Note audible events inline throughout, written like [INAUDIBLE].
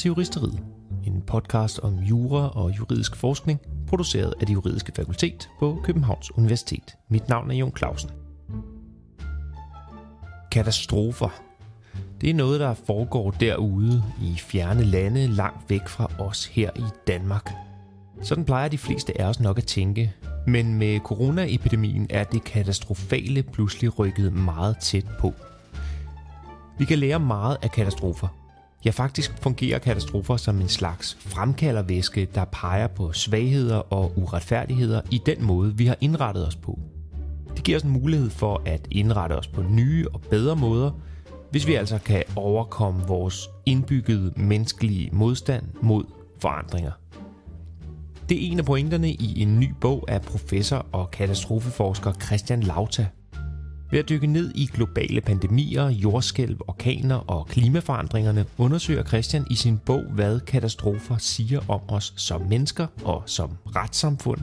til Juristeriet, en podcast om jura og juridisk forskning, produceret af det juridiske fakultet på Københavns Universitet. Mit navn er Jon Clausen. Katastrofer. Det er noget, der foregår derude i fjerne lande langt væk fra os her i Danmark. Sådan plejer de fleste af os nok at tænke, men med coronaepidemien er det katastrofale pludselig rykket meget tæt på. Vi kan lære meget af katastrofer. Ja, faktisk fungerer katastrofer som en slags fremkaldervæske, der peger på svagheder og uretfærdigheder i den måde, vi har indrettet os på. Det giver os en mulighed for at indrette os på nye og bedre måder, hvis vi altså kan overkomme vores indbyggede menneskelige modstand mod forandringer. Det er en af pointerne i en ny bog af professor og katastrofeforsker Christian Lauta. Ved at dykke ned i globale pandemier, jordskælv, orkaner og klimaforandringerne, undersøger Christian i sin bog, hvad katastrofer siger om os som mennesker og som retssamfund.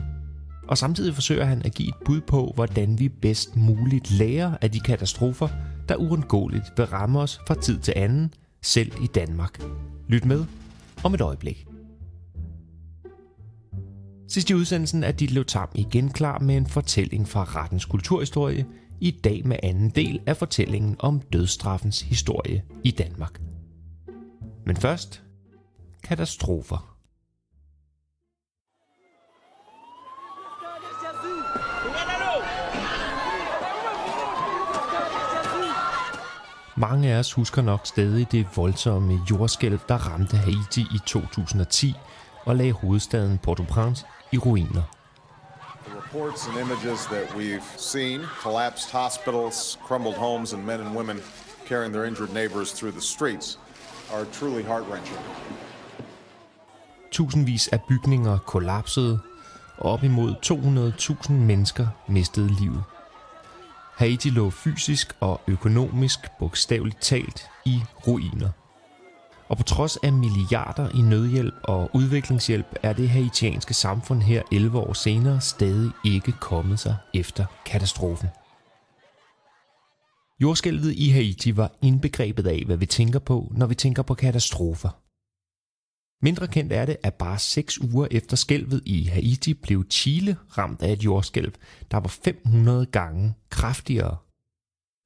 Og samtidig forsøger han at give et bud på, hvordan vi bedst muligt lærer af de katastrofer, der uundgåeligt vil ramme os fra tid til anden, selv i Danmark. Lyt med om et øjeblik. Sidst i udsendelsen er Ditlev Tam igen klar med en fortælling fra rettens kulturhistorie, i dag med anden del af fortællingen om dødstraffens historie i Danmark. Men først, katastrofer. Mange af os husker nok stadig det voldsomme jordskælv, der ramte Haiti i 2010 og lagde hovedstaden Port-au-Prince i ruiner. Reports and images that we've seen collapsed hospitals, crumbled homes, and men and women carrying their injured neighbors through the streets are truly heart wrenching. Tusindvis af bygninger kollapsede, og op imod 200.000 mennesker mistede livet. Haiti lå fysisk og økonomisk bogstaveligt talt i ruiner. Og på trods af milliarder i nødhjælp og udviklingshjælp, er det haitianske samfund her 11 år senere stadig ikke kommet sig efter katastrofen. Jordskælvet i Haiti var indbegrebet af, hvad vi tænker på, når vi tænker på katastrofer. Mindre kendt er det, at bare 6 uger efter skælvet i Haiti blev Chile ramt af et jordskælv, der var 500 gange kraftigere.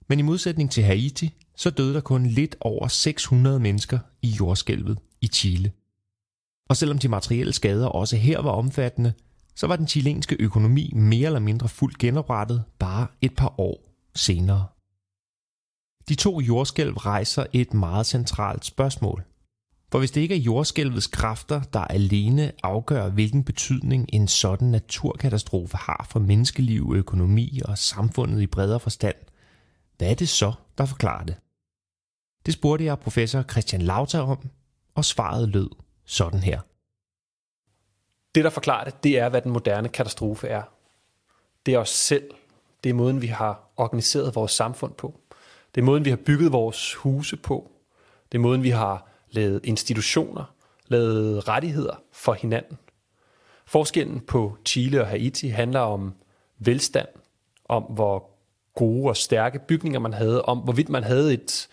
Men i modsætning til Haiti, så døde der kun lidt over 600 mennesker i jordskælvet i Chile. Og selvom de materielle skader også her var omfattende, så var den chilenske økonomi mere eller mindre fuldt genoprettet bare et par år senere. De to jordskælv rejser et meget centralt spørgsmål. For hvis det ikke er jordskælvets kræfter, der alene afgør, hvilken betydning en sådan naturkatastrofe har for menneskeliv, økonomi og samfundet i bredere forstand, hvad er det så, der forklarer det? Det spurgte jeg professor Christian Lauter om, og svaret lød sådan her. Det, der forklarer det, det er, hvad den moderne katastrofe er. Det er os selv. Det er måden, vi har organiseret vores samfund på. Det er måden, vi har bygget vores huse på. Det er måden, vi har lavet institutioner, lavet rettigheder for hinanden. Forskellen på Chile og Haiti handler om velstand, om hvor gode og stærke bygninger man havde, om hvorvidt man havde et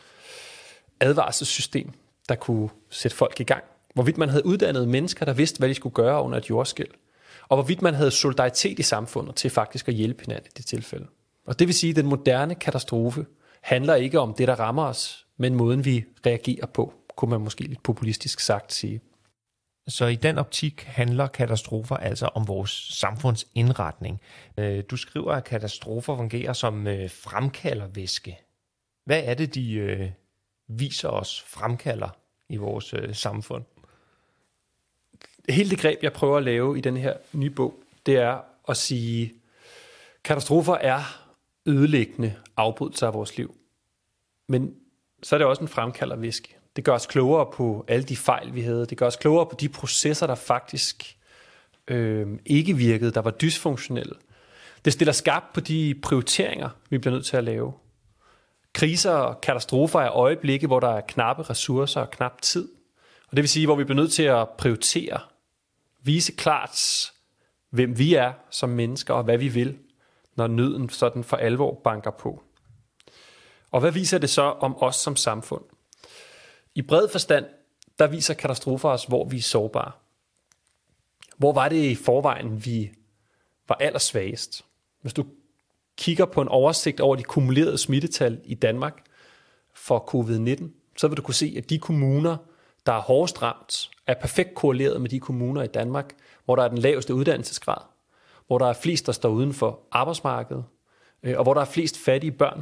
advarselssystem, der kunne sætte folk i gang. Hvorvidt man havde uddannet mennesker, der vidste, hvad de skulle gøre under et jordskæld. Og hvorvidt man havde solidaritet i samfundet til faktisk at hjælpe hinanden i det tilfælde. Og det vil sige, at den moderne katastrofe handler ikke om det, der rammer os, men måden, vi reagerer på, kunne man måske lidt populistisk sagt sige. Så i den optik handler katastrofer altså om vores samfundsindretning. Øh, du skriver, at katastrofer fungerer som øh, fremkaldervæske. Hvad er det, de øh, viser os fremkalder i vores øh, samfund? Hele det greb, jeg prøver at lave i den her nye bog, det er at sige, katastrofer er ødelæggende afbrydelser af vores liv. Men så er det også en fremkaldervisk. Det gør os klogere på alle de fejl, vi havde. Det gør os klogere på de processer, der faktisk øh, ikke virkede, der var dysfunktionelle. Det stiller skarpt på de prioriteringer, vi bliver nødt til at lave. Kriser og katastrofer er øjeblikke, hvor der er knappe ressourcer og knap tid. Og det vil sige, hvor vi bliver nødt til at prioritere, vise klart, hvem vi er som mennesker og hvad vi vil, når nøden sådan for alvor banker på. Og hvad viser det så om os som samfund? I bred forstand, der viser katastrofer os, hvor vi er sårbare. Hvor var det i forvejen, vi var allersvagest? Hvis du kigger på en oversigt over de kumulerede smittetal i Danmark for covid-19, så vil du kunne se, at de kommuner, der er hårdest ramt, er perfekt korreleret med de kommuner i Danmark, hvor der er den laveste uddannelsesgrad, hvor der er flest, der står uden for arbejdsmarkedet, øh, og hvor der er flest fattige børn.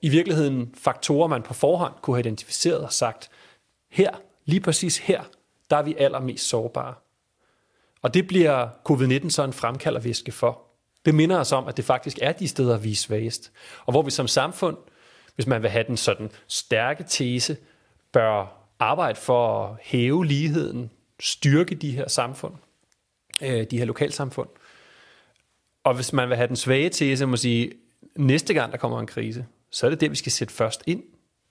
I virkeligheden faktorer, man på forhånd kunne have identificeret og sagt, her, lige præcis her, der er vi allermest sårbare. Og det bliver covid-19 så en fremkalderviske for. Det minder os om, at det faktisk er de steder, vi er svagest. Og hvor vi som samfund, hvis man vil have den sådan stærke tese, bør arbejde for at hæve ligheden, styrke de her samfund, øh, de her lokalsamfund. Og hvis man vil have den svage tese, må sige, næste gang der kommer en krise, så er det der, vi skal sætte først ind.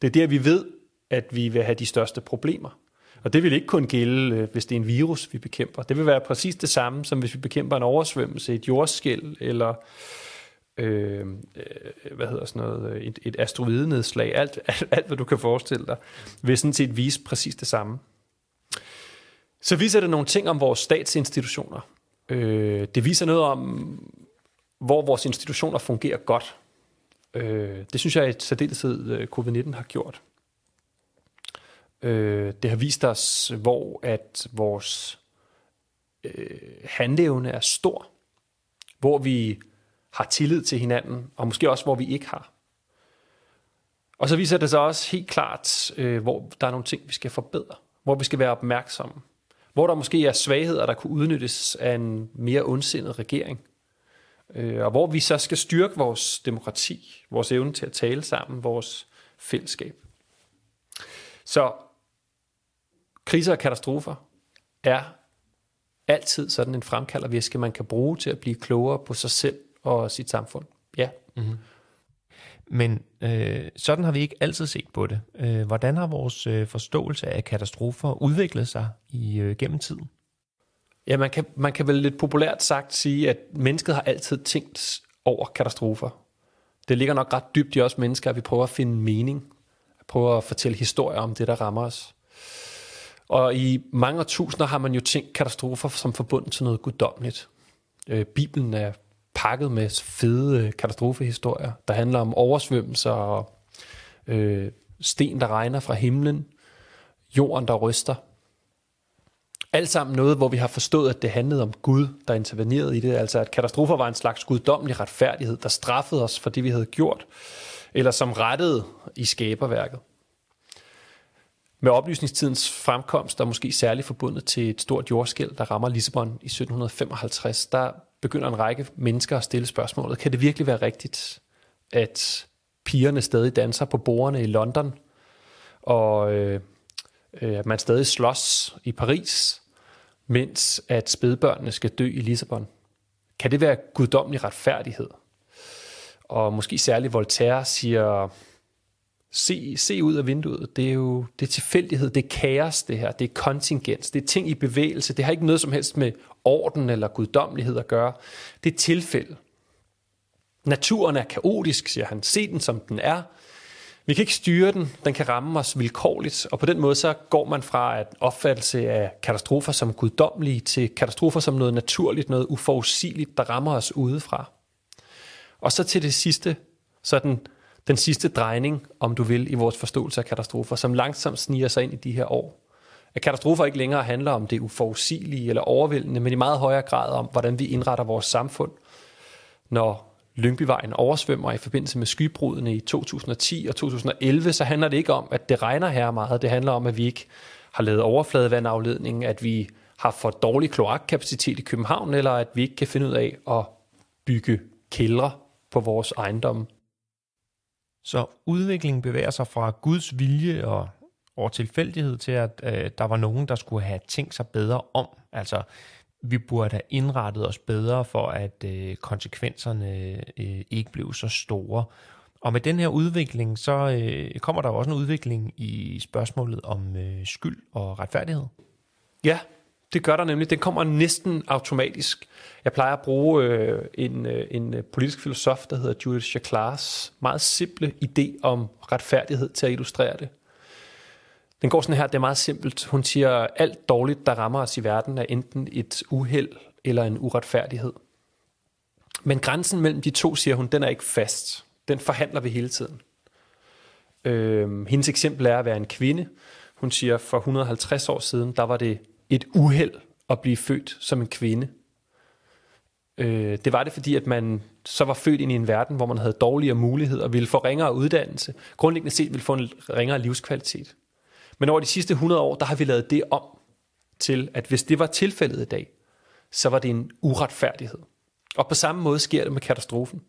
Det er der, vi ved, at vi vil have de største problemer. Og det vil ikke kun gælde, øh, hvis det er en virus, vi bekæmper. Det vil være præcis det samme, som hvis vi bekæmper en oversvømmelse, et jordskæld, eller øh, øh, hvad hedder sådan noget, øh, et, et asteroidenedslag. Alt, [LAUGHS] alt, alt, hvad du kan forestille dig, vil sådan set vise præcis det samme. Så viser det nogle ting om vores statsinstitutioner. Øh, det viser noget om, hvor vores institutioner fungerer godt. Øh, det synes jeg i særdeleshed covid-19 har gjort. Øh, det har vist os, hvor at vores øh, handleevne er stor, hvor vi har tillid til hinanden, og måske også, hvor vi ikke har. Og så viser det sig også helt klart, øh, hvor der er nogle ting, vi skal forbedre, hvor vi skal være opmærksomme, hvor der måske er svagheder, der kunne udnyttes af en mere ondsindet regering, øh, og hvor vi så skal styrke vores demokrati, vores evne til at tale sammen, vores fællesskab. Så kriser og katastrofer er altid sådan en fremkaldervæske, man kan bruge til at blive klogere på sig selv og sit samfund. Ja. Mm-hmm. Men øh, sådan har vi ikke altid set på det. Øh, hvordan har vores øh, forståelse af katastrofer udviklet sig i øh, gennem tiden? Ja, man kan, man kan vel lidt populært sagt sige, at mennesket har altid tænkt over katastrofer. Det ligger nok ret dybt i os mennesker, at vi prøver at finde mening. At prøve at fortælle historier om det, der rammer os. Og i mange tusinder har man jo tænkt katastrofer som forbundet til noget guddommeligt. Øh, Bibelen er pakket med fede katastrofehistorier, der handler om oversvømmelser og øh, sten, der regner fra himlen, jorden, der ryster. Alt sammen noget, hvor vi har forstået, at det handlede om Gud, der intervenerede i det. Altså at katastrofer var en slags guddommelig retfærdighed, der straffede os for det, vi havde gjort, eller som rettede i skaberværket. Med oplysningstidens fremkomst, der måske særligt forbundet til et stort jordskæld, der rammer Lissabon i 1755, der begynder en række mennesker at stille spørgsmålet, kan det virkelig være rigtigt, at pigerne stadig danser på bordene i London, og øh, øh, at man stadig slås i Paris, mens at spædbørnene skal dø i Lissabon? Kan det være guddommelig retfærdighed? Og måske særligt Voltaire siger, se, se ud af vinduet. Det er jo det er tilfældighed, det er kaos det her, det er kontingens, det er ting i bevægelse. Det har ikke noget som helst med orden eller guddommelighed at gøre. Det er tilfælde. Naturen er kaotisk, siger han. Se den som den er. Vi kan ikke styre den, den kan ramme os vilkårligt, og på den måde så går man fra at opfattelse af katastrofer som guddommelige til katastrofer som noget naturligt, noget uforudsigeligt, der rammer os udefra. Og så til det sidste, sådan den sidste drejning, om du vil, i vores forståelse af katastrofer, som langsomt sniger sig ind i de her år. At katastrofer ikke længere handler om det uforudsigelige eller overvældende, men i meget højere grad om, hvordan vi indretter vores samfund, når Lyngbyvejen oversvømmer i forbindelse med skybrudene i 2010 og 2011, så handler det ikke om, at det regner her meget. Det handler om, at vi ikke har lavet overfladevandafledning, at vi har for dårlig kloakkapacitet i København, eller at vi ikke kan finde ud af at bygge kældre på vores ejendomme. Så udviklingen bevæger sig fra Guds vilje og over tilfældighed til, at øh, der var nogen, der skulle have tænkt sig bedre om. Altså, vi burde have indrettet os bedre for, at øh, konsekvenserne øh, ikke blev så store. Og med den her udvikling, så øh, kommer der også en udvikling i spørgsmålet om øh, skyld og retfærdighed. Ja, det gør der nemlig. Den kommer næsten automatisk. Jeg plejer at bruge øh, en, øh, en øh, politisk filosof, der hedder Judith Chaklas meget simple idé om retfærdighed til at illustrere det. Den går sådan her, det er meget simpelt. Hun siger, alt dårligt, der rammer os i verden, er enten et uheld eller en uretfærdighed. Men grænsen mellem de to, siger hun, den er ikke fast. Den forhandler vi hele tiden. Øh, hendes eksempel er at være en kvinde. Hun siger, for 150 år siden, der var det et uheld at blive født som en kvinde. Øh, det var det, fordi at man så var født ind i en verden, hvor man havde dårligere muligheder ville få ringere uddannelse. Grundlæggende set ville få en ringere livskvalitet. Men over de sidste 100 år, der har vi lavet det om til, at hvis det var tilfældet i dag, så var det en uretfærdighed. Og på samme måde sker det med katastrofen.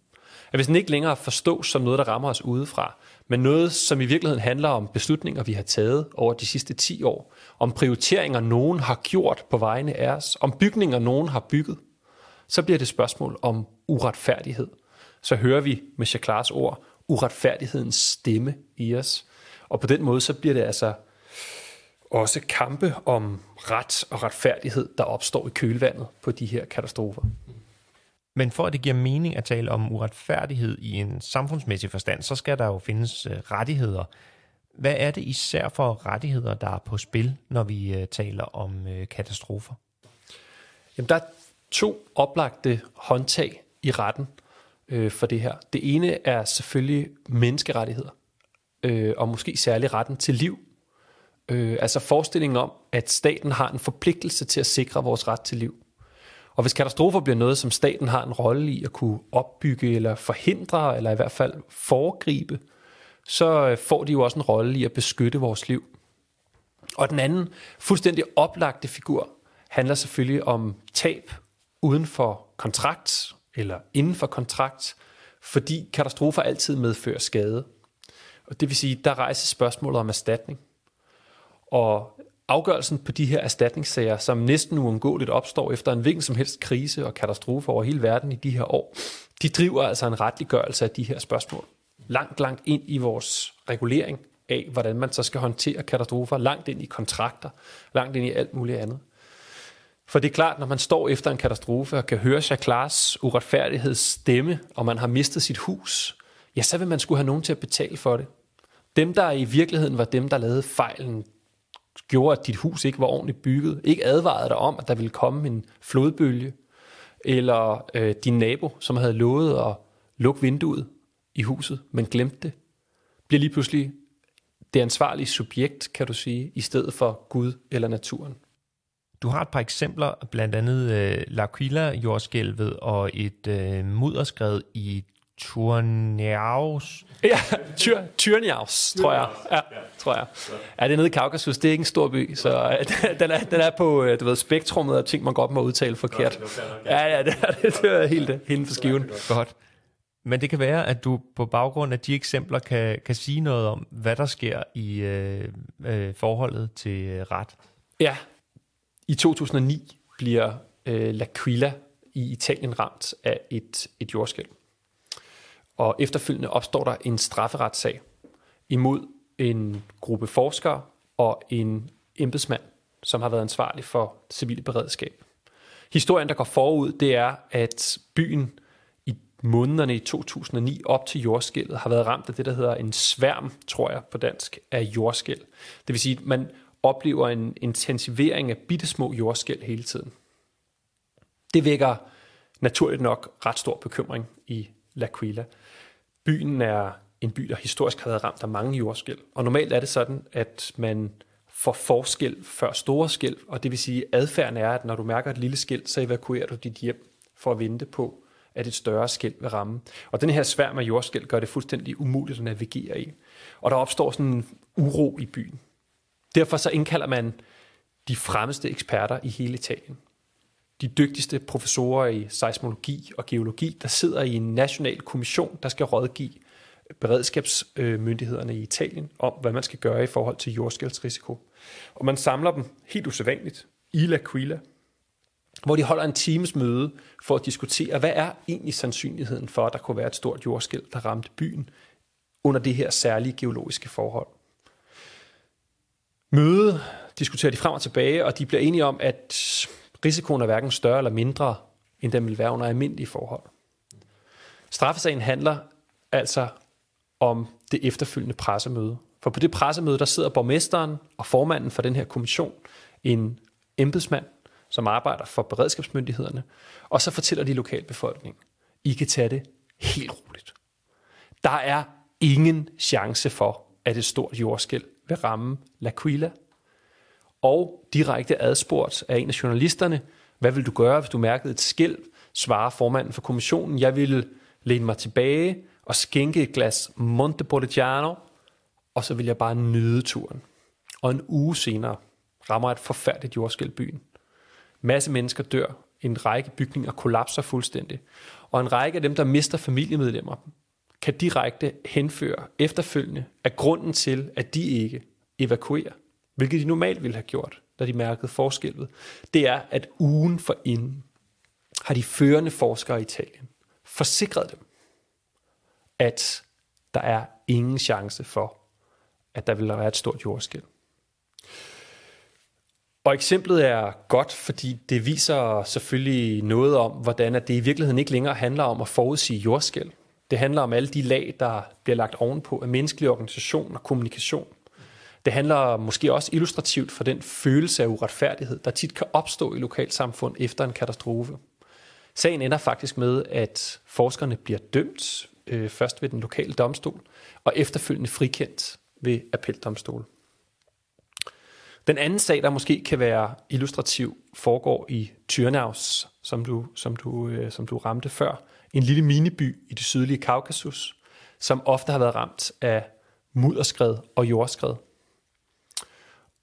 At hvis den ikke længere forstås som noget, der rammer os udefra, men noget, som i virkeligheden handler om beslutninger, vi har taget over de sidste 10 år, om prioriteringer, nogen har gjort på vegne af os, om bygninger, nogen har bygget, så bliver det spørgsmål om uretfærdighed. Så hører vi med Chaklars ord uretfærdighedens stemme i os. Og på den måde, så bliver det altså også kampe om ret og retfærdighed, der opstår i kølvandet på de her katastrofer. Men for at det giver mening at tale om uretfærdighed i en samfundsmæssig forstand, så skal der jo findes øh, rettigheder. Hvad er det især for rettigheder, der er på spil, når vi øh, taler om øh, katastrofer? Jamen, der er to oplagte håndtag i retten øh, for det her. Det ene er selvfølgelig menneskerettigheder, øh, og måske særlig retten til liv. Øh, altså forestillingen om, at staten har en forpligtelse til at sikre vores ret til liv. Og hvis katastrofer bliver noget, som staten har en rolle i at kunne opbygge eller forhindre, eller i hvert fald foregribe, så øh, får de jo også en rolle i at beskytte vores liv. Og den anden fuldstændig oplagte figur handler selvfølgelig om tab uden for kontrakt eller inden for kontrakt, fordi katastrofer altid medfører skade. Og det vil sige, der rejses spørgsmålet om erstatning. Og afgørelsen på de her erstatningssager, som næsten uundgåeligt opstår efter en hvilken som helst krise og katastrofe over hele verden i de her år, de driver altså en retliggørelse af de her spørgsmål. Langt, langt ind i vores regulering af, hvordan man så skal håndtere katastrofer, langt ind i kontrakter, langt ind i alt muligt andet. For det er klart, når man står efter en katastrofe og kan høre Chaklars uretfærdighedsstemme, og man har mistet sit hus, ja, så vil man skulle have nogen til at betale for det. Dem, der i virkeligheden var dem, der lavede fejlen, gjorde, at dit hus ikke var ordentligt bygget, ikke advarede dig om, at der ville komme en flodbølge, eller øh, din nabo, som havde lovet at lukke vinduet i huset, men glemte det, bliver lige pludselig det ansvarlige subjekt, kan du sige, i stedet for Gud eller naturen. Du har et par eksempler, blandt andet øh, L'Aquila-jordskælvet og et øh, mudderskred i Turniaus. Ja, Tyr, Tyrniaus, tror jeg. Ja, tror jeg. Ja, det er nede i Kaukasus. Det er ikke en stor by, så øh, [LAUGHS] den er, den er på øh, du ved, spektrummet af ting, man godt må udtale forkert. Ja, ja, det er, [LAUGHS] det er helt helt for skiven. Godt. Men det kan være, at du på baggrund af de eksempler kan, kan sige noget om, hvad der sker i øh, øh, forholdet til øh, ret. Ja, i 2009 bliver øh, L'Aquila i Italien ramt af et, et jordskælv. Og efterfølgende opstår der en strafferetssag imod en gruppe forskere og en embedsmand, som har været ansvarlig for civile beredskab. Historien, der går forud, det er, at byen i månederne i 2009 op til jordskælvet har været ramt af det, der hedder en sværm, tror jeg på dansk, af jordskæld. Det vil sige, at man oplever en intensivering af bittesmå jordskæld hele tiden. Det vækker naturligt nok ret stor bekymring i L'Aquila. Byen er en by, der historisk har været ramt af mange jordskælv. Og normalt er det sådan, at man får forskel før store skæld, og det vil sige, at adfærden er, at når du mærker et lille skæld, så evakuerer du dit hjem for at vente på, at et større skæld vil ramme. Og den her sværm af jordskæld gør det fuldstændig umuligt at navigere i. Og der opstår sådan en uro i byen. Derfor så indkalder man de fremmeste eksperter i hele Italien. De dygtigste professorer i seismologi og geologi, der sidder i en national kommission, der skal rådgive beredskabsmyndighederne i Italien om, hvad man skal gøre i forhold til jordskældsrisiko. Og man samler dem helt usædvanligt i L'Aquila, hvor de holder en times møde for at diskutere, hvad er egentlig sandsynligheden for, at der kunne være et stort jordskæld, der ramte byen under det her særlige geologiske forhold møde diskuterer de frem og tilbage, og de bliver enige om, at risikoen er hverken større eller mindre, end den vil være under almindelige forhold. Straffesagen handler altså om det efterfølgende pressemøde, For på det pressemøde, der sidder borgmesteren og formanden for den her kommission, en embedsmand, som arbejder for beredskabsmyndighederne, og så fortæller de lokalbefolkningen, I kan tage det helt roligt. Der er ingen chance for, at et stort jordskæld vil ramme L'Aquila. Og direkte adspurgt af en af journalisterne, hvad vil du gøre, hvis du mærkede et skæld, svarer formanden for kommissionen, jeg ville læne mig tilbage og skænke et glas Montepulciano, og så vil jeg bare nyde turen. Og en uge senere rammer et forfærdeligt jordskæld byen. Masse mennesker dør, en række bygninger kollapser fuldstændig, og en række af dem, der mister familiemedlemmer, kan direkte henføre efterfølgende af grunden til, at de ikke evakuerer, hvilket de normalt ville have gjort, da de mærkede forskellet, det er, at ugen for inden har de førende forskere i Italien forsikret dem, at der er ingen chance for, at der vil være et stort jordskæld. Og eksemplet er godt, fordi det viser selvfølgelig noget om, hvordan at det i virkeligheden ikke længere handler om at forudsige jordskæld. Det handler om alle de lag, der bliver lagt ovenpå af menneskelig organisation og kommunikation. Det handler måske også illustrativt for den følelse af uretfærdighed, der tit kan opstå i lokalsamfund efter en katastrofe. Sagen ender faktisk med, at forskerne bliver dømt, øh, først ved den lokale domstol, og efterfølgende frikendt ved appeldomstol. Den anden sag, der måske kan være illustrativ, foregår i Tyrnaus, som du, som du, øh, som du ramte før. En lille miniby i det sydlige Kaukasus, som ofte har været ramt af mudderskred og jordskred.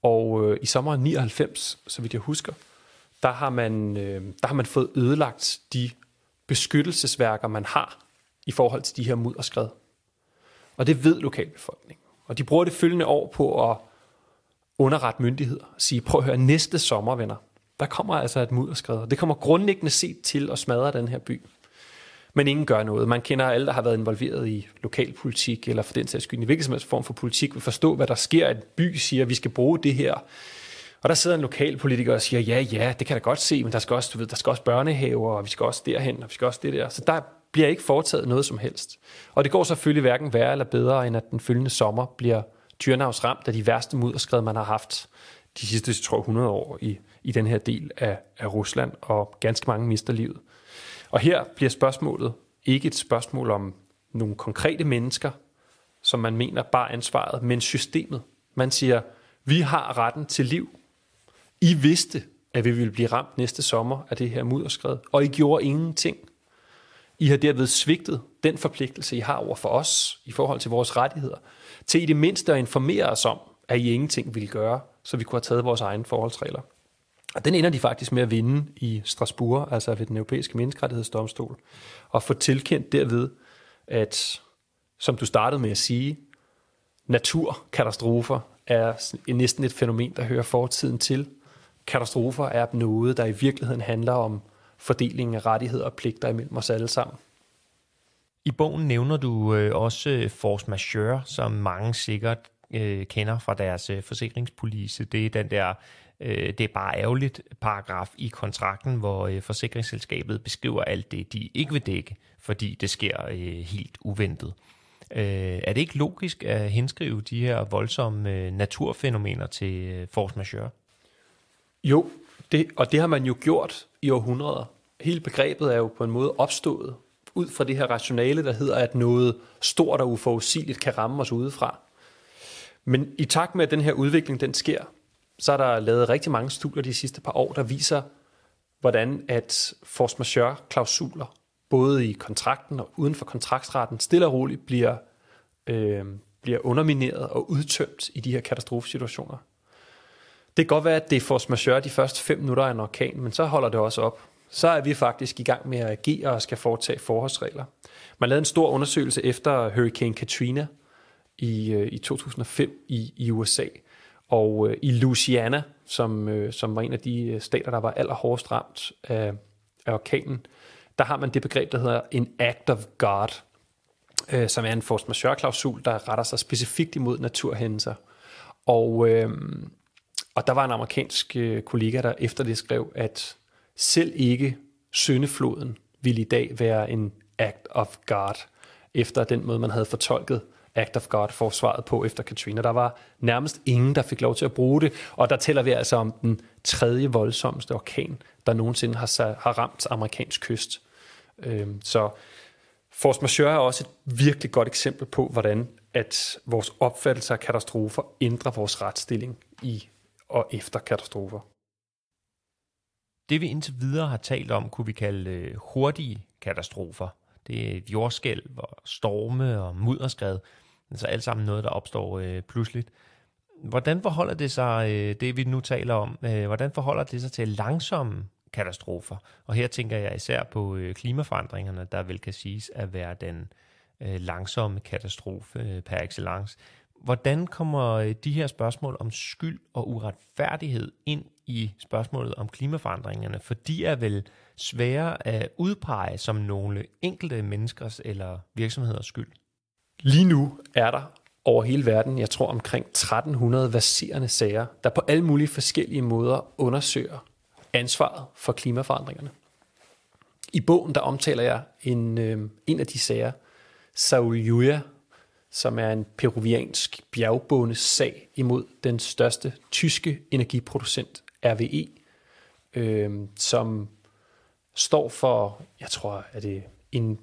Og øh, i sommeren 99, så vidt jeg husker, der har, man, øh, der har man fået ødelagt de beskyttelsesværker, man har i forhold til de her mudderskred. Og det ved lokalbefolkningen. Og de bruger det følgende år på at underrette myndigheder og sige, prøv at høre, næste sommer, venner, der kommer altså et mudderskred. Og det kommer grundlæggende set til at smadre den her by. Men ingen gør noget. Man kender alle, der har været involveret i lokalpolitik, eller for den sags skyld i hvilken som helst form for politik, vil forstå, hvad der sker, at en by siger, at vi skal bruge det her. Og der sidder en lokalpolitiker og siger, ja, ja, det kan jeg godt se, men der skal også, du ved, der skal også børnehaver, og vi skal også derhen, og vi skal også det der. Så der bliver ikke foretaget noget som helst. Og det går selvfølgelig hverken værre eller bedre, end at den følgende sommer bliver Tyrnavs ramt af de værste mudderskred, man har haft de sidste, tror 100 år i, i den her del af, af Rusland, og ganske mange mister livet. Og her bliver spørgsmålet ikke et spørgsmål om nogle konkrete mennesker, som man mener bare ansvaret, men systemet. Man siger, vi har retten til liv. I vidste, at vi ville blive ramt næste sommer af det her mudderskred, og I gjorde ingenting. I har derved svigtet den forpligtelse, I har over for os i forhold til vores rettigheder, til i det mindste at informere os om, at I ingenting ville gøre, så vi kunne have taget vores egne forholdsregler. Og den ender de faktisk med at vinde i Strasbourg, altså ved den europæiske menneskerettighedsdomstol, og få tilkendt derved, at, som du startede med at sige, naturkatastrofer er næsten et fænomen, der hører fortiden til. Katastrofer er noget, der i virkeligheden handler om fordelingen af rettigheder og pligter imellem os alle sammen. I bogen nævner du øh, også øh, force majeure, som mange sikkert øh, kender fra deres øh, forsikringspolice. Det er den der, øh, det er bare ærgerligt paragraf i kontrakten, hvor øh, forsikringsselskabet beskriver alt det, de ikke vil dække, fordi det sker øh, helt uventet. Øh, er det ikke logisk at henskrive de her voldsomme øh, naturfænomener til øh, force majeure? Jo, det, og det har man jo gjort i århundreder. Hele begrebet er jo på en måde opstået ud fra det her rationale, der hedder, at noget stort og uforudsigeligt kan ramme os udefra. Men i takt med, at den her udvikling den sker, så er der lavet rigtig mange studier de sidste par år, der viser, hvordan at force majeure-klausuler, både i kontrakten og uden for kontraktsretten, stille og roligt bliver, øh, bliver undermineret og udtømt i de her katastrofesituationer. Det kan godt være, at det er force majeure de første fem minutter af en orkan, men så holder det også op så er vi faktisk i gang med at agere og skal foretage forholdsregler. Man lavede en stor undersøgelse efter Hurricane Katrina i, øh, i 2005 i, i USA. Og øh, i Louisiana, som, øh, som var en af de øh, stater, der var allerhårdest ramt af, af orkanen, der har man det begreb, der hedder en act of God, øh, som er en force majeure-klausul, der retter sig specifikt imod naturhændelser. Og, øh, og der var en amerikansk øh, kollega, der efter det skrev, at selv ikke syndefloden ville i dag være en act of God, efter den måde, man havde fortolket Act of God-forsvaret på efter Katrina. Der var nærmest ingen, der fik lov til at bruge det, og der tæller vi altså om den tredje voldsomste orkan, der nogensinde har, har ramt amerikansk kyst. Øhm, så force majeure er også et virkelig godt eksempel på, hvordan at vores opfattelse af katastrofer ændrer vores retsstilling i og efter katastrofer. Det vi indtil videre har talt om, kunne vi kalde øh, hurtige katastrofer. Det er et jordskælv og storme og mudderskred. Altså alt sammen noget, der opstår øh, pludseligt. Hvordan forholder det sig, øh, det vi nu taler om, øh, hvordan forholder det sig til langsomme katastrofer? Og her tænker jeg især på øh, klimaforandringerne, der vel kan siges at være den øh, langsomme katastrofe øh, per excellence. Hvordan kommer øh, de her spørgsmål om skyld og uretfærdighed ind i spørgsmålet om klimaforandringerne? For de er vel svære at udpege som nogle enkelte menneskers eller virksomheders skyld? Lige nu er der over hele verden, jeg tror omkring 1300 verserende sager, der på alle mulige forskellige måder undersøger ansvaret for klimaforandringerne. I bogen der omtaler jeg en, øh, en af de sager, Saul Yuya, som er en peruviansk bjergbående sag imod den største tyske energiproducent RVE, øh, som står for, jeg tror, at det en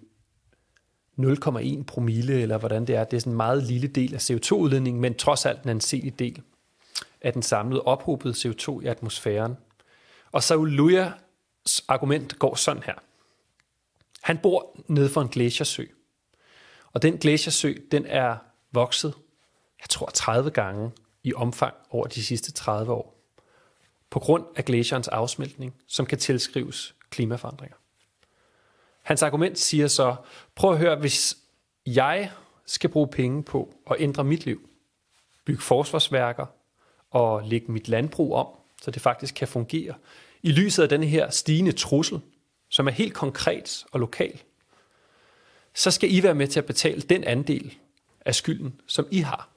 0,1 promille, eller hvordan det er. Det er sådan en meget lille del af CO2-udledningen, men trods alt en anselig del af den samlede ophobede CO2 i atmosfæren. Og så Lujas argument går sådan her. Han bor nede for en glaciersø. Og den glaciersø, den er vokset, jeg tror 30 gange i omfang over de sidste 30 år. På grund af glacierens afsmeltning, som kan tilskrives klimaforandringer. Hans argument siger så, prøv at høre, hvis jeg skal bruge penge på at ændre mit liv, bygge forsvarsværker og lægge mit landbrug om, så det faktisk kan fungere, i lyset af den her stigende trussel, som er helt konkret og lokal, så skal I være med til at betale den andel af skylden, som I har.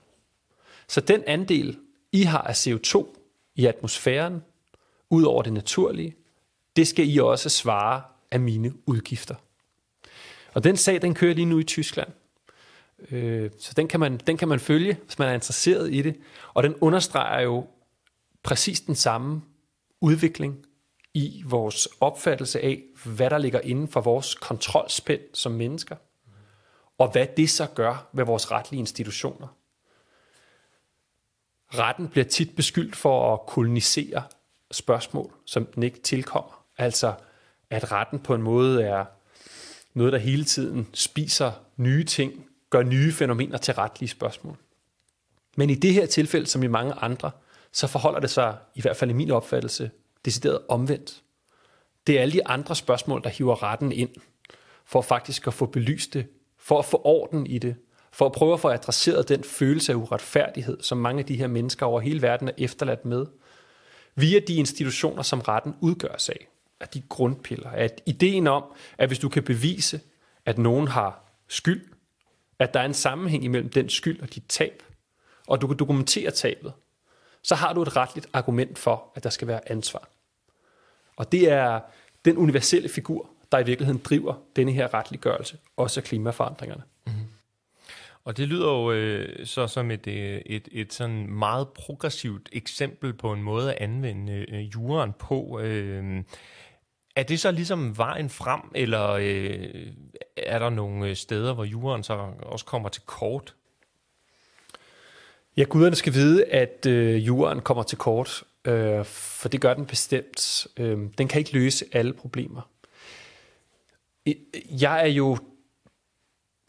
Så den andel, I har af CO2 i atmosfæren, ud over det naturlige, det skal I også svare af mine udgifter. Og den sag, den kører lige nu i Tyskland. Øh, så den kan, man, den kan man følge, hvis man er interesseret i det. Og den understreger jo præcis den samme udvikling i vores opfattelse af, hvad der ligger inden for vores kontrolspænd som mennesker, og hvad det så gør ved vores retlige institutioner. Retten bliver tit beskyldt for at kolonisere spørgsmål, som den ikke tilkommer. Altså, at retten på en måde er noget, der hele tiden spiser nye ting, gør nye fænomener til retlige spørgsmål. Men i det her tilfælde, som i mange andre, så forholder det sig, i hvert fald i min opfattelse, decideret omvendt. Det er alle de andre spørgsmål, der hiver retten ind, for faktisk at få belyst det, for at få orden i det, for at prøve at få adresseret den følelse af uretfærdighed, som mange af de her mennesker over hele verden er efterladt med, via de institutioner, som retten udgør sig af, af de grundpiller, at ideen om, at hvis du kan bevise, at nogen har skyld, at der er en sammenhæng imellem den skyld og dit tab, og du kan dokumentere tabet, så har du et retligt argument for, at der skal være ansvar. Og det er den universelle figur, der i virkeligheden driver denne her retliggørelse, også af klimaforandringerne. Og det lyder jo øh, så som et, øh, et, et sådan meget progressivt eksempel på en måde at anvende øh, juren på. Øh, er det så ligesom vejen frem, eller øh, er der nogle øh, steder, hvor juren så også kommer til kort? Ja, guderne skal vide, at øh, juren kommer til kort, øh, for det gør den bestemt. Øh, den kan ikke løse alle problemer. Jeg er jo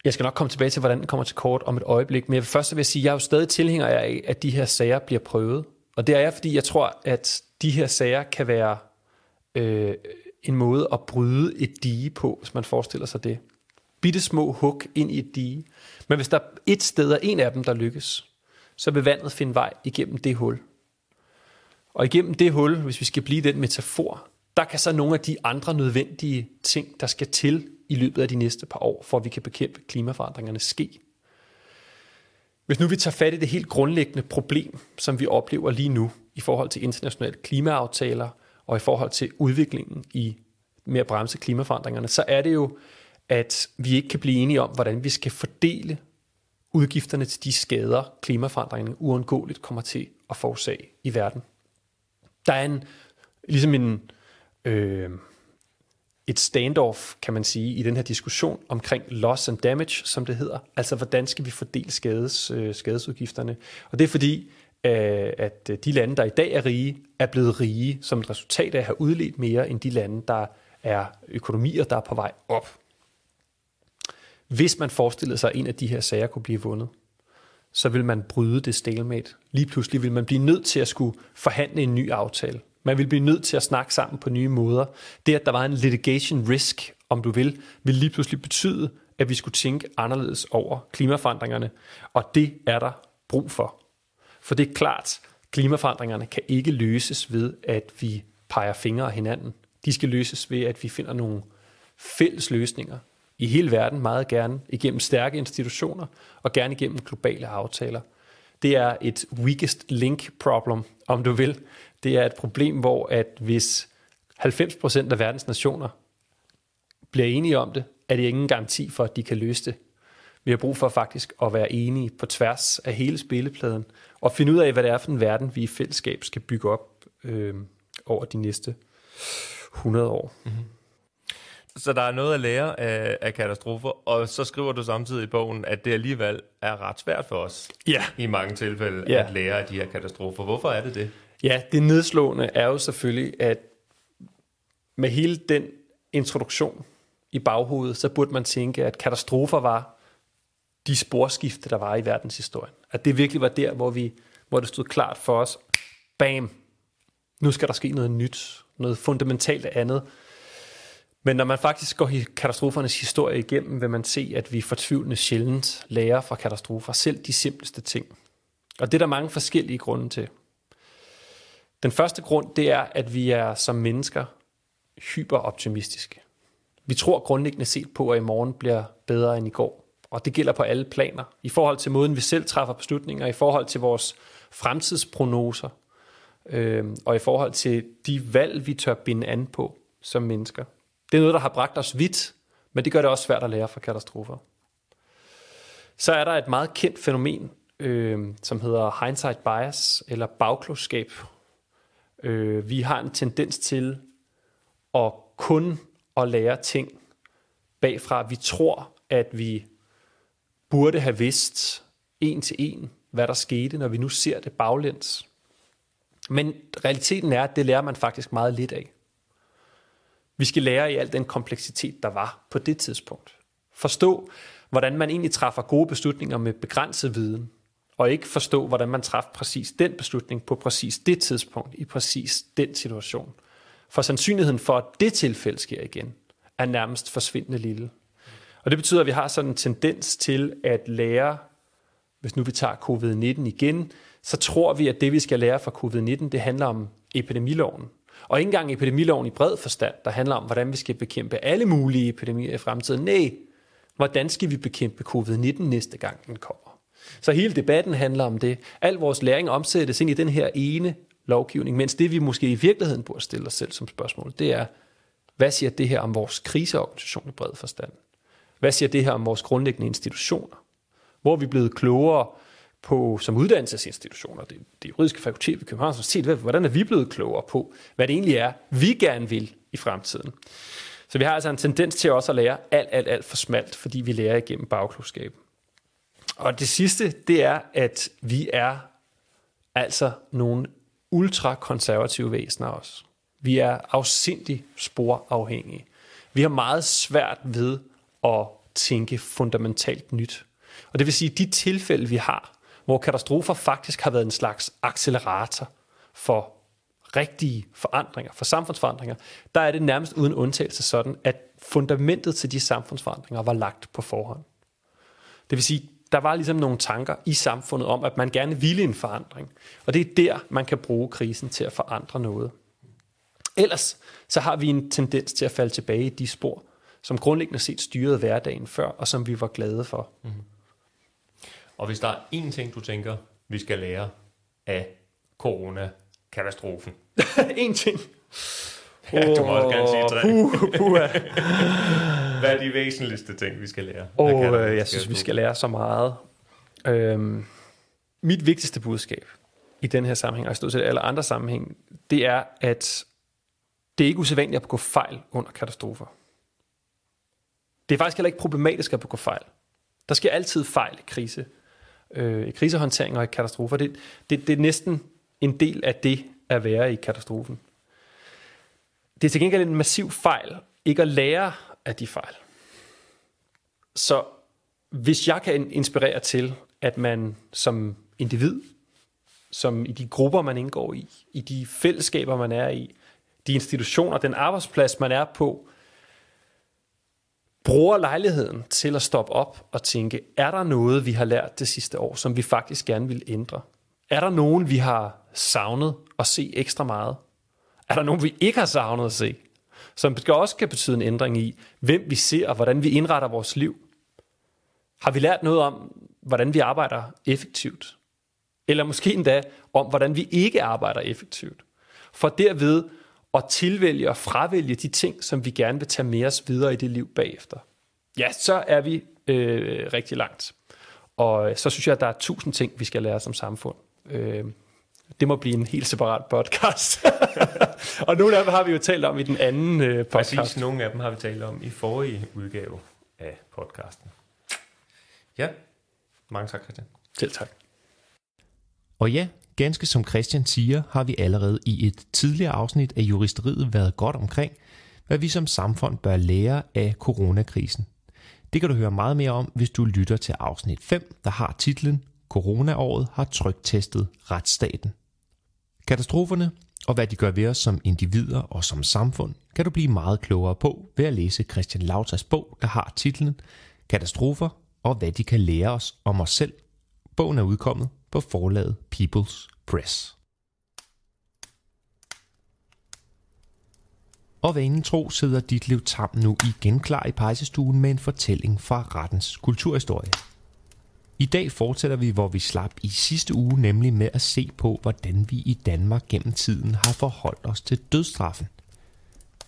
jeg skal nok komme tilbage til, hvordan den kommer til kort om et øjeblik, men jeg vil først vil jeg sige, at jeg er jo stadig tilhænger af, at de her sager bliver prøvet. Og det er jeg, fordi jeg tror, at de her sager kan være øh, en måde at bryde et dige på, hvis man forestiller sig det. Bitte små hug ind i et dige. Men hvis der er et sted, og en af dem, der lykkes, så vil vandet finde vej igennem det hul. Og igennem det hul, hvis vi skal blive den metafor, der kan så nogle af de andre nødvendige ting, der skal til i løbet af de næste par år, for at vi kan bekæmpe klimaforandringerne ske. Hvis nu vi tager fat i det helt grundlæggende problem, som vi oplever lige nu i forhold til internationale klimaaftaler og i forhold til udviklingen i med at bremse klimaforandringerne, så er det jo, at vi ikke kan blive enige om, hvordan vi skal fordele udgifterne til de skader, klimaforandringerne uundgåeligt kommer til at forårsage i verden. Der er en, ligesom en, øh, et standoff, kan man sige, i den her diskussion omkring loss and damage, som det hedder. Altså, hvordan skal vi fordele skades, øh, skadesudgifterne? Og det er fordi, øh, at øh, de lande, der i dag er rige, er blevet rige som et resultat af at have udledt mere end de lande, der er økonomier, der er på vej op. Hvis man forestillede sig, at en af de her sager kunne blive vundet, så vil man bryde det stalemate. Lige pludselig vil man blive nødt til at skulle forhandle en ny aftale. Man vil blive nødt til at snakke sammen på nye måder. Det, at der var en litigation risk, om du vil, vil lige pludselig betyde, at vi skulle tænke anderledes over klimaforandringerne. Og det er der brug for. For det er klart, klimaforandringerne kan ikke løses ved, at vi peger fingre af hinanden. De skal løses ved, at vi finder nogle fælles løsninger i hele verden, meget gerne igennem stærke institutioner og gerne igennem globale aftaler. Det er et weakest link problem, om du vil. Det er et problem, hvor at hvis 90% af verdens nationer bliver enige om det, er det ingen garanti for, at de kan løse det. Vi har brug for faktisk at være enige på tværs af hele spillepladen, og finde ud af, hvad det er for en verden, vi i fællesskab skal bygge op øh, over de næste 100 år. Mm-hmm. Så der er noget at lære af, af katastrofer, og så skriver du samtidig i bogen, at det alligevel er ret svært for os ja. i mange tilfælde ja. at lære af de her katastrofer. Hvorfor er det det? Ja, det nedslående er jo selvfølgelig, at med hele den introduktion i baghovedet, så burde man tænke, at katastrofer var de sporskifte, der var i verdenshistorien. At det virkelig var der, hvor, vi, hvor det stod klart for os, bam, nu skal der ske noget nyt, noget fundamentalt andet. Men når man faktisk går katastrofernes historie igennem, vil man se, at vi fortvivlende sjældent lærer fra katastrofer, selv de simpleste ting. Og det er der mange forskellige grunde til. Den første grund, det er, at vi er som mennesker hyperoptimistiske. Vi tror grundlæggende set på, at i morgen bliver bedre end i går. Og det gælder på alle planer. I forhold til måden, vi selv træffer beslutninger, i forhold til vores fremtidsprognoser, øh, og i forhold til de valg, vi tør binde an på som mennesker. Det er noget, der har bragt os vidt, men det gør det også svært at lære fra katastrofer. Så er der et meget kendt fænomen, øh, som hedder hindsight bias, eller bagklogskab. Øh, vi har en tendens til at kun at lære ting bagfra. Vi tror, at vi burde have vidst en til en, hvad der skete, når vi nu ser det baglæns. Men realiteten er, at det lærer man faktisk meget lidt af. Vi skal lære i al den kompleksitet, der var på det tidspunkt. Forstå, hvordan man egentlig træffer gode beslutninger med begrænset viden, og ikke forstå, hvordan man træffede præcis den beslutning på præcis det tidspunkt, i præcis den situation. For sandsynligheden for, at det tilfælde sker igen, er nærmest forsvindende lille. Og det betyder, at vi har sådan en tendens til at lære, hvis nu vi tager covid-19 igen, så tror vi, at det vi skal lære fra covid-19, det handler om epidemiloven. Og ikke engang epidemiloven i bred forstand, der handler om, hvordan vi skal bekæmpe alle mulige epidemier i fremtiden. Nej, hvordan skal vi bekæmpe covid-19 næste gang den kommer? Så hele debatten handler om det. Al vores læring omsættes ind i den her ene lovgivning, mens det vi måske i virkeligheden burde stille os selv som spørgsmål, det er, hvad siger det her om vores kriseorganisation i bred forstand? Hvad siger det her om vores grundlæggende institutioner? Hvor er vi blevet klogere på, som uddannelsesinstitutioner, det, det juridiske fakultet ved Københavns Universitet, hvordan er vi blevet klogere på, hvad det egentlig er, vi gerne vil i fremtiden. Så vi har altså en tendens til også at lære alt, alt, alt for smalt, fordi vi lærer igennem bagklogskab. Og det sidste, det er, at vi er altså nogle ultrakonservative væsener også. Vi er afsindig sporafhængige. Vi har meget svært ved at tænke fundamentalt nyt. Og det vil sige, at de tilfælde, vi har, hvor katastrofer faktisk har været en slags accelerator for rigtige forandringer, for samfundsforandringer, der er det nærmest uden undtagelse sådan, at fundamentet til de samfundsforandringer var lagt på forhånd. Det vil sige, der var ligesom nogle tanker i samfundet om, at man gerne ville en forandring. Og det er der, man kan bruge krisen til at forandre noget. Ellers så har vi en tendens til at falde tilbage i de spor, som grundlæggende set styrede hverdagen før, og som vi var glade for. Mm-hmm. Og hvis der er én ting, du tænker, vi skal lære af corona-katastrofen. [LAUGHS] en ting. Ja, du må også gerne sige tre. Uh, uh, uh. Hvad er de væsentligste ting, vi skal lære? Oh, jeg synes, vi skal lære så meget. Øhm, mit vigtigste budskab i den her sammenhæng, og i stort set alle andre sammenhæng, det er, at det er ikke usædvanligt at begå fejl under katastrofer. Det er faktisk heller ikke problematisk at begå fejl. Der sker altid fejl i krise. Øh, I krisehåndtering og i katastrofer. Det, det, det er næsten en del af det at være i katastrofen. Det er til gengæld en massiv fejl, ikke at lære af de fejl. Så hvis jeg kan inspirere til, at man som individ, som i de grupper, man indgår i, i de fællesskaber, man er i, de institutioner, den arbejdsplads, man er på, bruger lejligheden til at stoppe op og tænke, er der noget, vi har lært det sidste år, som vi faktisk gerne vil ændre? Er der nogen, vi har savnet at se ekstra meget? Er der nogen, vi ikke har savnet at se? Som også kan betyde en ændring i, hvem vi ser og hvordan vi indretter vores liv. Har vi lært noget om, hvordan vi arbejder effektivt? Eller måske endda om, hvordan vi ikke arbejder effektivt? For derved at tilvælge og fravælge de ting, som vi gerne vil tage med os videre i det liv bagefter. Ja, så er vi øh, rigtig langt. Og øh, så synes jeg, at der er tusind ting, vi skal lære som samfund. Øh, det må blive en helt separat podcast. [LAUGHS] og nogle af dem har vi jo talt om i den anden øh, podcast. Præcis, nogle af dem har vi talt om i forrige udgave af podcasten. Ja, mange tak Christian. Selv tak. Og ja, ganske som Christian siger, har vi allerede i et tidligere afsnit af juristeriet været godt omkring, hvad vi som samfund bør lære af coronakrisen. Det kan du høre meget mere om, hvis du lytter til afsnit 5, der har titlen Coronaåret har trygtestet retsstaten. Katastroferne og hvad de gør ved os som individer og som samfund, kan du blive meget klogere på ved at læse Christian Lautas bog, der har titlen Katastrofer og hvad de kan lære os om os selv. Bogen er udkommet på forlaget People's Press. Og vanen tro sidder dit liv tam nu igen klar i pejsestuen med en fortælling fra rettens kulturhistorie. I dag fortsætter vi, hvor vi slap i sidste uge, nemlig med at se på, hvordan vi i Danmark gennem tiden har forholdt os til dødstraffen.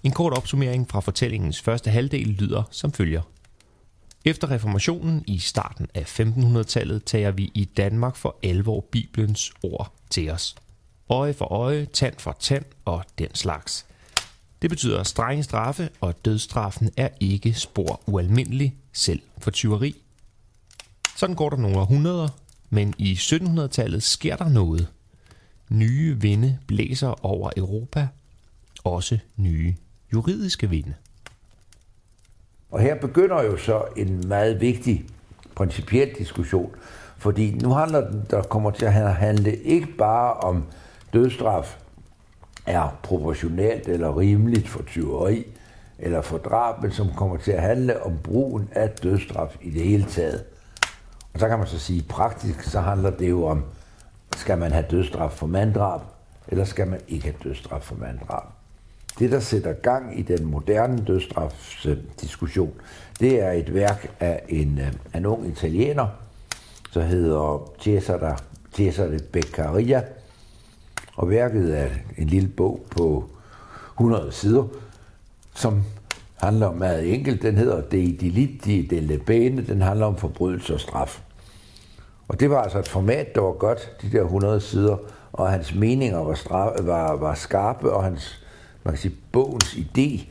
En kort opsummering fra fortællingens første halvdel lyder som følger. Efter reformationen i starten af 1500-tallet tager vi i Danmark for alvor Bibelens ord til os. Øje for øje, tand for tand og den slags. Det betyder strenge straffe, og dødstraffen er ikke spor ualmindelig, selv for tyveri. Sådan går der nogle århundreder, men i 1700-tallet sker der noget. Nye vinde blæser over Europa, også nye juridiske vinde. Og her begynder jo så en meget vigtig principiel diskussion, fordi nu handler den, der kommer til at handle ikke bare om dødstraf er proportionalt eller rimeligt for tyveri eller for drab, men som kommer til at handle om brugen af dødstraf i det hele taget. Og så kan man så sige, praktisk så handler det jo om, skal man have dødstraf for manddrab, eller skal man ikke have dødstraf for manddrab. Det, der sætter gang i den moderne dødsstrafsdiskussion, det er et værk af en, af en ung italiener, der hedder Cesare, Cesare Beccaria, og værket er en lille bog på 100 sider, som handler om meget enkelt. Den hedder De Delitti delle Bene. Den handler om forbrydelse og straf. Og det var altså et format, der var godt, de der 100 sider, og hans meninger var, straf, var, var skarpe, og hans, man kan sige, bogens idé,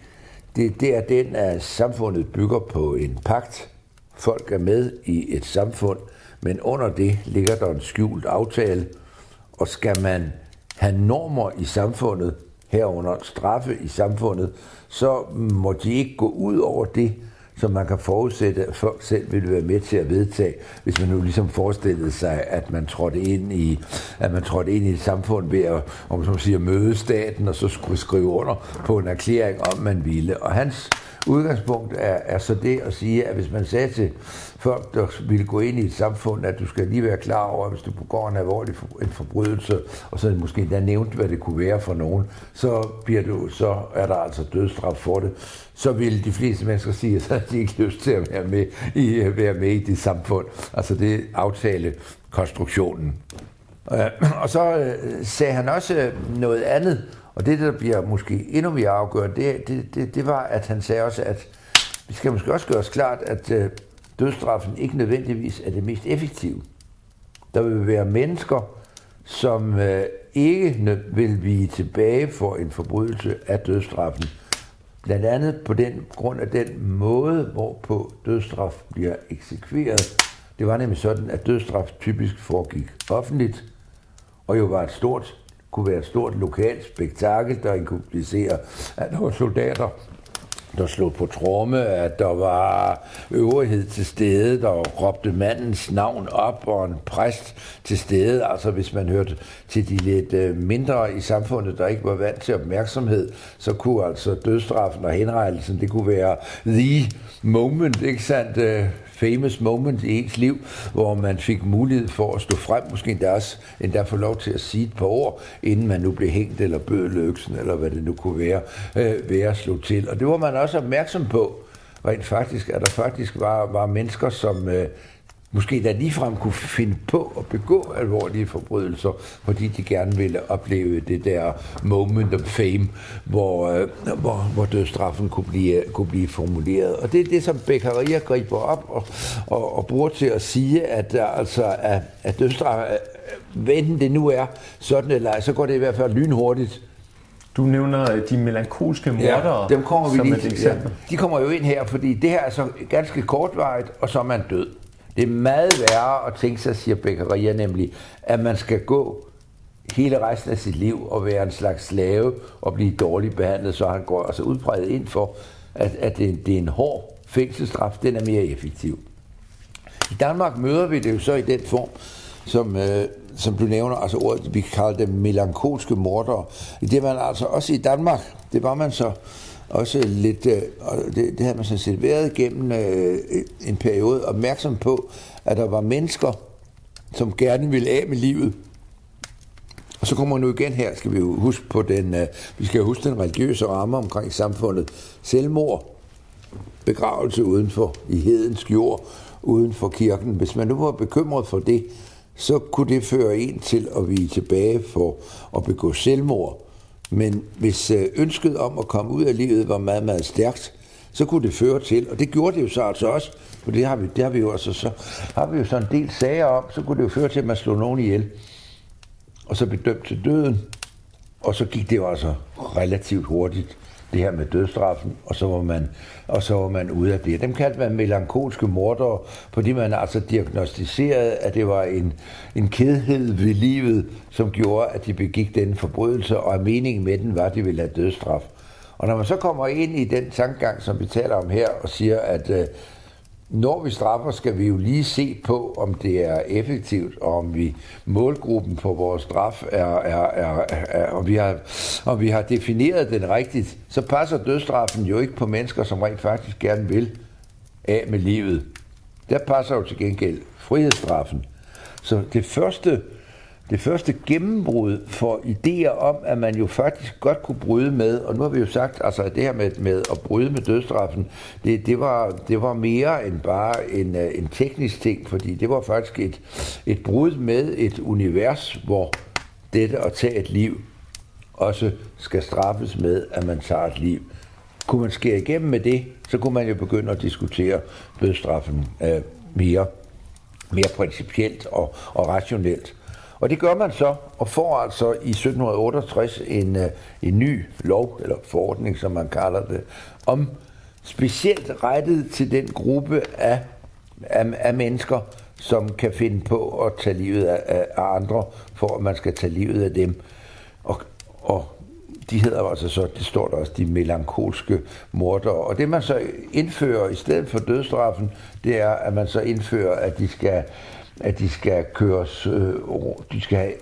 det, det er den, at samfundet bygger på en pagt. Folk er med i et samfund, men under det ligger der en skjult aftale, og skal man have normer i samfundet, herunder straffe i samfundet, så må de ikke gå ud over det, som man kan forudsætte, at folk selv ville være med til at vedtage, hvis man nu ligesom forestillede sig, at man trådte ind i, at man trådte ind i et samfund ved at, om som siger, møde staten, og så skulle skrive under på en erklæring om, man ville. Og hans udgangspunkt er, er så det at sige, at hvis man sagde til folk, der ville gå ind i et samfund, at du skal lige være klar over, at hvis du begår en alvorlig for, en forbrydelse, og så måske endda nævnt, hvad det kunne være for nogen, så, bliver du, så er der altså dødsstraf for det. Så vil de fleste mennesker sige, at så har de ikke lyst til at være med i, være med i det samfund. Altså det aftale konstruktionen. Øh, og så øh, sagde han også noget andet, og det, der bliver måske endnu mere afgørende, det, det, det, det var, at han sagde også, at vi skal måske også gøre os klart, at øh, dødstraffen ikke nødvendigvis er det mest effektive. Der vil være mennesker, som øh, ikke vil vige tilbage for en forbrydelse af dødsstraffen. Blandt andet på den grund af den måde, hvorpå dødstraf bliver eksekveret. Det var nemlig sådan, at dødstraf typisk foregik offentligt, og jo var et stort, kunne være et stort lokalt spektakel, der inkluderer, at der var soldater, der slog på tromme, at der var øvrighed til stede, der råbte mandens navn op, og en præst til stede. Altså hvis man hørte til de lidt øh, mindre i samfundet, der ikke var vant til opmærksomhed, så kunne altså dødstraffen og henrettelsen, det kunne være the moment, ikke sandt? Øh? Famous moment i ens liv, hvor man fik mulighed for at stå frem, måske endda, også, endda få lov til at sige et par ord, inden man nu blev hængt eller bødeløksen, eller hvad det nu kunne være, øh, være at slå til. Og det var man også opmærksom på, rent faktisk, at der faktisk var, var mennesker, som øh, måske da ligefrem kunne finde på at begå alvorlige forbrydelser, fordi de gerne ville opleve det der moment of fame, hvor, øh, hvor, hvor dødsstraffen kunne blive, kunne blive formuleret. Og det er det, som Beccaria griber op og, og, og bruger til at sige, at, altså, at, at dødsstraf, hvad det nu er, sådan eller ej, så går det i hvert fald lynhurtigt. Du nævner øh, de melankolske mordere ja, dem kommer vi lige, et Ja, de kommer jo ind her, fordi det her er så ganske kortvarigt, og så er man død. Det er meget værre at tænke sig, siger Beccaria nemlig, at man skal gå hele resten af sit liv og være en slags slave og blive dårligt behandlet, så han går altså udpræget ind for, at, at det, det er en hård fængselsstraf, den er mere effektiv. I Danmark møder vi det jo så i den form, som, øh, som du nævner, altså ordet, vi kalder det melankolske mordere. Det var man altså også i Danmark, det var man så også lidt, øh, og det, det havde man sådan set været gennem øh, en periode opmærksom på, at der var mennesker, som gerne ville af med livet. Og så kommer nu igen her, skal vi jo huske på den, øh, vi skal huske den religiøse ramme omkring samfundet. Selvmord, begravelse udenfor i hedens jord, uden for kirken. Hvis man nu var bekymret for det, så kunne det føre en til at vige tilbage for at begå selvmord. Men hvis øh, ønsket om at komme ud af livet var meget, meget stærkt, så kunne det føre til, og det gjorde det jo så altså også, for det har vi, det har vi jo altså, så har vi jo så en del sager om, så kunne det jo føre til, at man slog nogen ihjel, og så blev dømt til døden, og så gik det jo altså relativt hurtigt det her med dødstraffen, og så var man, og så var man ude af det. Dem kaldte man melankolske mordere, fordi man altså diagnostiserede, at det var en, en kedhed ved livet, som gjorde, at de begik den forbrydelse, og at meningen med den var, at de ville have dødstraf. Og når man så kommer ind i den tankegang, som vi taler om her, og siger, at øh, når vi straffer, skal vi jo lige se på, om det er effektivt, og om vi målgruppen på vores straf er, er, er, er og vi har, og vi har defineret den rigtigt, så passer dødstraffen jo ikke på mennesker, som rent faktisk gerne vil af med livet. Der passer jo til gengæld frihedsstraffen. Så det første, det første gennembrud for idéer om, at man jo faktisk godt kunne bryde med, og nu har vi jo sagt, altså det her med, med at bryde med dødstraffen, det, det, var, det var mere end bare en, øh, en teknisk ting, fordi det var faktisk et, et brud med et univers, hvor dette at tage et liv også skal straffes med, at man tager et liv. Kunne man skære igennem med det, så kunne man jo begynde at diskutere dødstraffen øh, mere, mere principielt og, og rationelt. Og det gør man så, og får altså i 1768 en, øh, en ny lov, eller forordning, som man kalder det, om specielt rettet til den gruppe af, af, af mennesker, som kan finde på at tage livet af, af andre, for at man skal tage livet af dem. Og, og de hedder altså så, det står der også, de melankolske mordere. Og det man så indfører i stedet for dødstraffen, det er, at man så indfører, at de skal at de skal køres, øh, de skal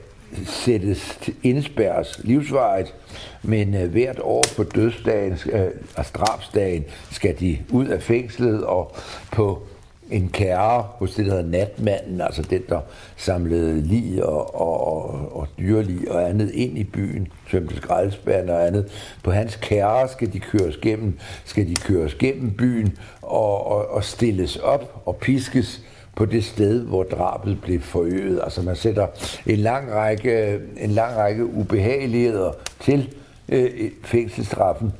sættes til indspærres livsvarigt, men øh, hvert år på dødsdagen, øh, altså drabsdagen, skal de ud af fængslet og på en kære hos det, der hedder natmanden, altså den, der samlede lig og, og, og, og dyrlig og andet ind i byen, tømte skraldespand og andet. På hans kære skal de køres gennem, skal de køres gennem byen og, og, og stilles op og piskes på det sted, hvor drabet blev forøget. Altså man sætter en lang række, en lang række ubehageligheder til øh, fængselsstraffen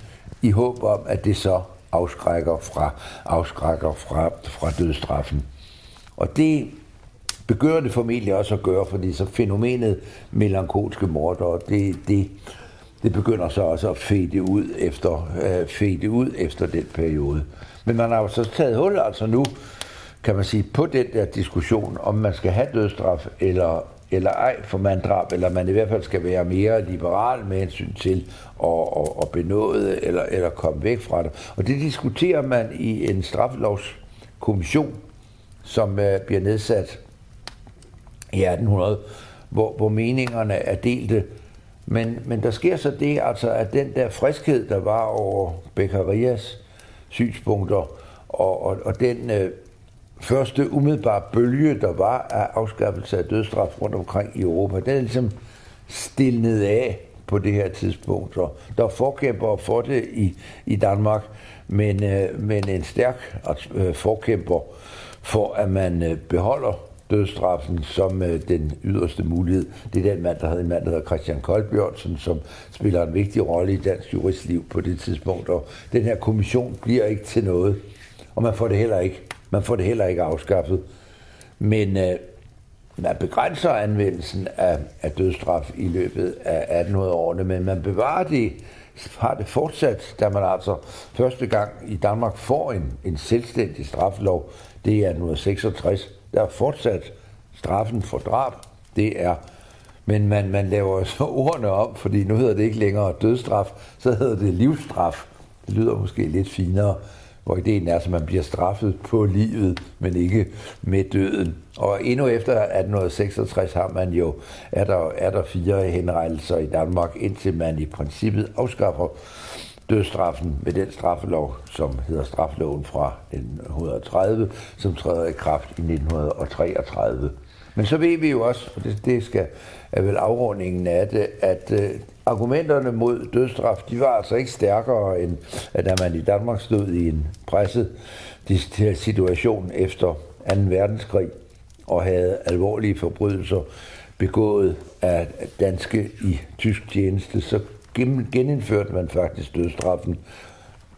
i håb om, at det så afskrækker fra, afskrækker fra, fra dødstraffen. Og det begynder det formentlig også at gøre, fordi så fænomenet melankolske morder, det, det, det begynder så også at fede ud efter, øh, fede ud efter den periode. Men man har jo så taget hul altså nu, kan man sige, på den der diskussion, om man skal have dødsstraf eller, eller ej for manddrab, eller man i hvert fald skal være mere liberal med hensyn til at, at, at benåde eller, eller komme væk fra det. Og det diskuterer man i en straffelovskommission, som øh, bliver nedsat i 1800, hvor, hvor meningerne er delte. Men, men der sker så det, altså, at den der friskhed, der var over Beccarias synspunkter, og, og, og den øh, første umiddelbare bølge, der var af afskaffelse af dødsstraf rundt omkring i Europa, den er ligesom stillet af på det her tidspunkt. Så der er forkæmpere for det i, i Danmark, men, øh, men en stærk øh, forkæmper for, at man øh, beholder dødsstraffen som øh, den yderste mulighed. Det er den mand, der havde en mand, der hedder Christian Koldbjørnsen, som spiller en vigtig rolle i dansk juristliv på det tidspunkt. Og den her kommission bliver ikke til noget, og man får det heller ikke, man får det heller ikke afskaffet. Men øh, man begrænser anvendelsen af, af dødsstraf i løbet af 1800-årene, men man bevarer det, har det fortsat, da man altså første gang i Danmark får en, en selvstændig straflov, det er 1866, der er fortsat straffen for drab. Det er men man, man laver [LAUGHS] så ordene om, fordi nu hedder det ikke længere dødsstraf, så hedder det livsstraf. Det lyder måske lidt finere, hvor ideen er, at man bliver straffet på livet, men ikke med døden. Og endnu efter 1866 har man jo, er der, er der fire henrettelser i Danmark, indtil man i princippet afskaffer dødsstraffen med den straffelov, som hedder straffeloven fra 1930, som træder i kraft i 1933. Men så ved vi jo også, for det, det skal er vel afrundingen af det, at øh, argumenterne mod dødsstraf, de var altså ikke stærkere end, at da man i Danmark stod i en presset situation efter 2. verdenskrig og havde alvorlige forbrydelser begået af danske i tysk tjeneste, så genindførte man faktisk dødsstraffen,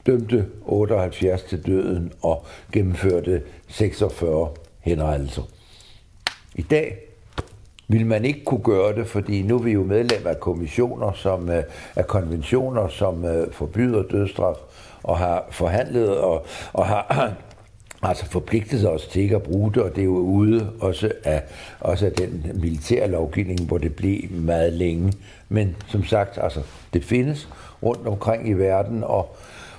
dømte 78 til døden og gennemførte 46 henrettelser. I dag vil man ikke kunne gøre det, fordi nu er vi jo medlem af kommissioner, som øh, er konventioner, som øh, forbyder dødsstraf, og har forhandlet og, og har [CLEARS THROAT] altså forpligtet os til ikke at bruge det, og det er jo ude også af, også af den militære lovgivning, hvor det blev meget længe. Men som sagt, altså, det findes rundt omkring i verden, og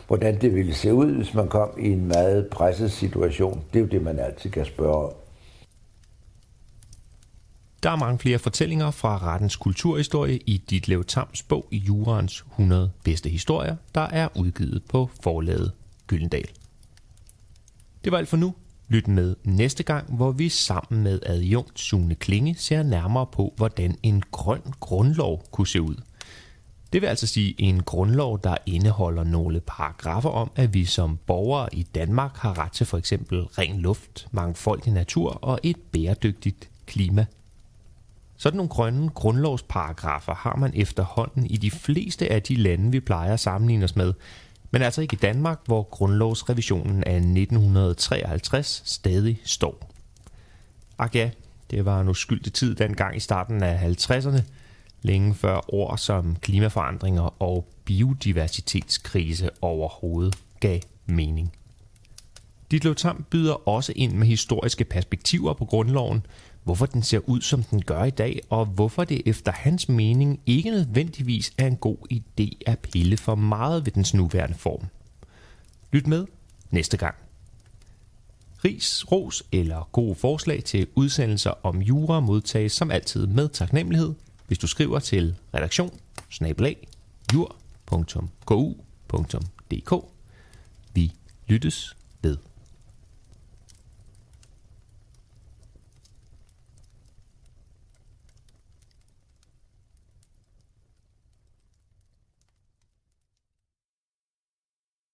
hvordan det ville se ud, hvis man kom i en meget presset situation, det er jo det, man altid kan spørge om. Der er mange flere fortællinger fra rettens kulturhistorie i Ditlev Tams bog i Jurans 100 bedste historier, der er udgivet på forlaget Gyldendal. Det var alt for nu. Lyt med næste gang, hvor vi sammen med adjunkt Sune Klinge ser nærmere på, hvordan en grøn grundlov kunne se ud. Det vil altså sige en grundlov, der indeholder nogle paragrafer om, at vi som borgere i Danmark har ret til for eksempel ren luft, mangfoldig natur og et bæredygtigt klima. Sådan nogle grønne grundlovsparagrafer har man efterhånden i de fleste af de lande, vi plejer at sammenligne os med, men altså ikke i Danmark, hvor grundlovsrevisionen af 1953 stadig står. Ak ja, det var en uskyldig tid dengang i starten af 50'erne, længe før ord som klimaforandringer og biodiversitetskrise overhovedet gav mening. Ditlev Tam byder også ind med historiske perspektiver på grundloven, hvorfor den ser ud, som den gør i dag, og hvorfor det efter hans mening ikke nødvendigvis er en god idé at pille for meget ved dens nuværende form. Lyt med næste gang. Ris, ros eller gode forslag til udsendelser om jura modtages som altid med taknemmelighed, hvis du skriver til redaktion jur.ku.dk. Vi lyttes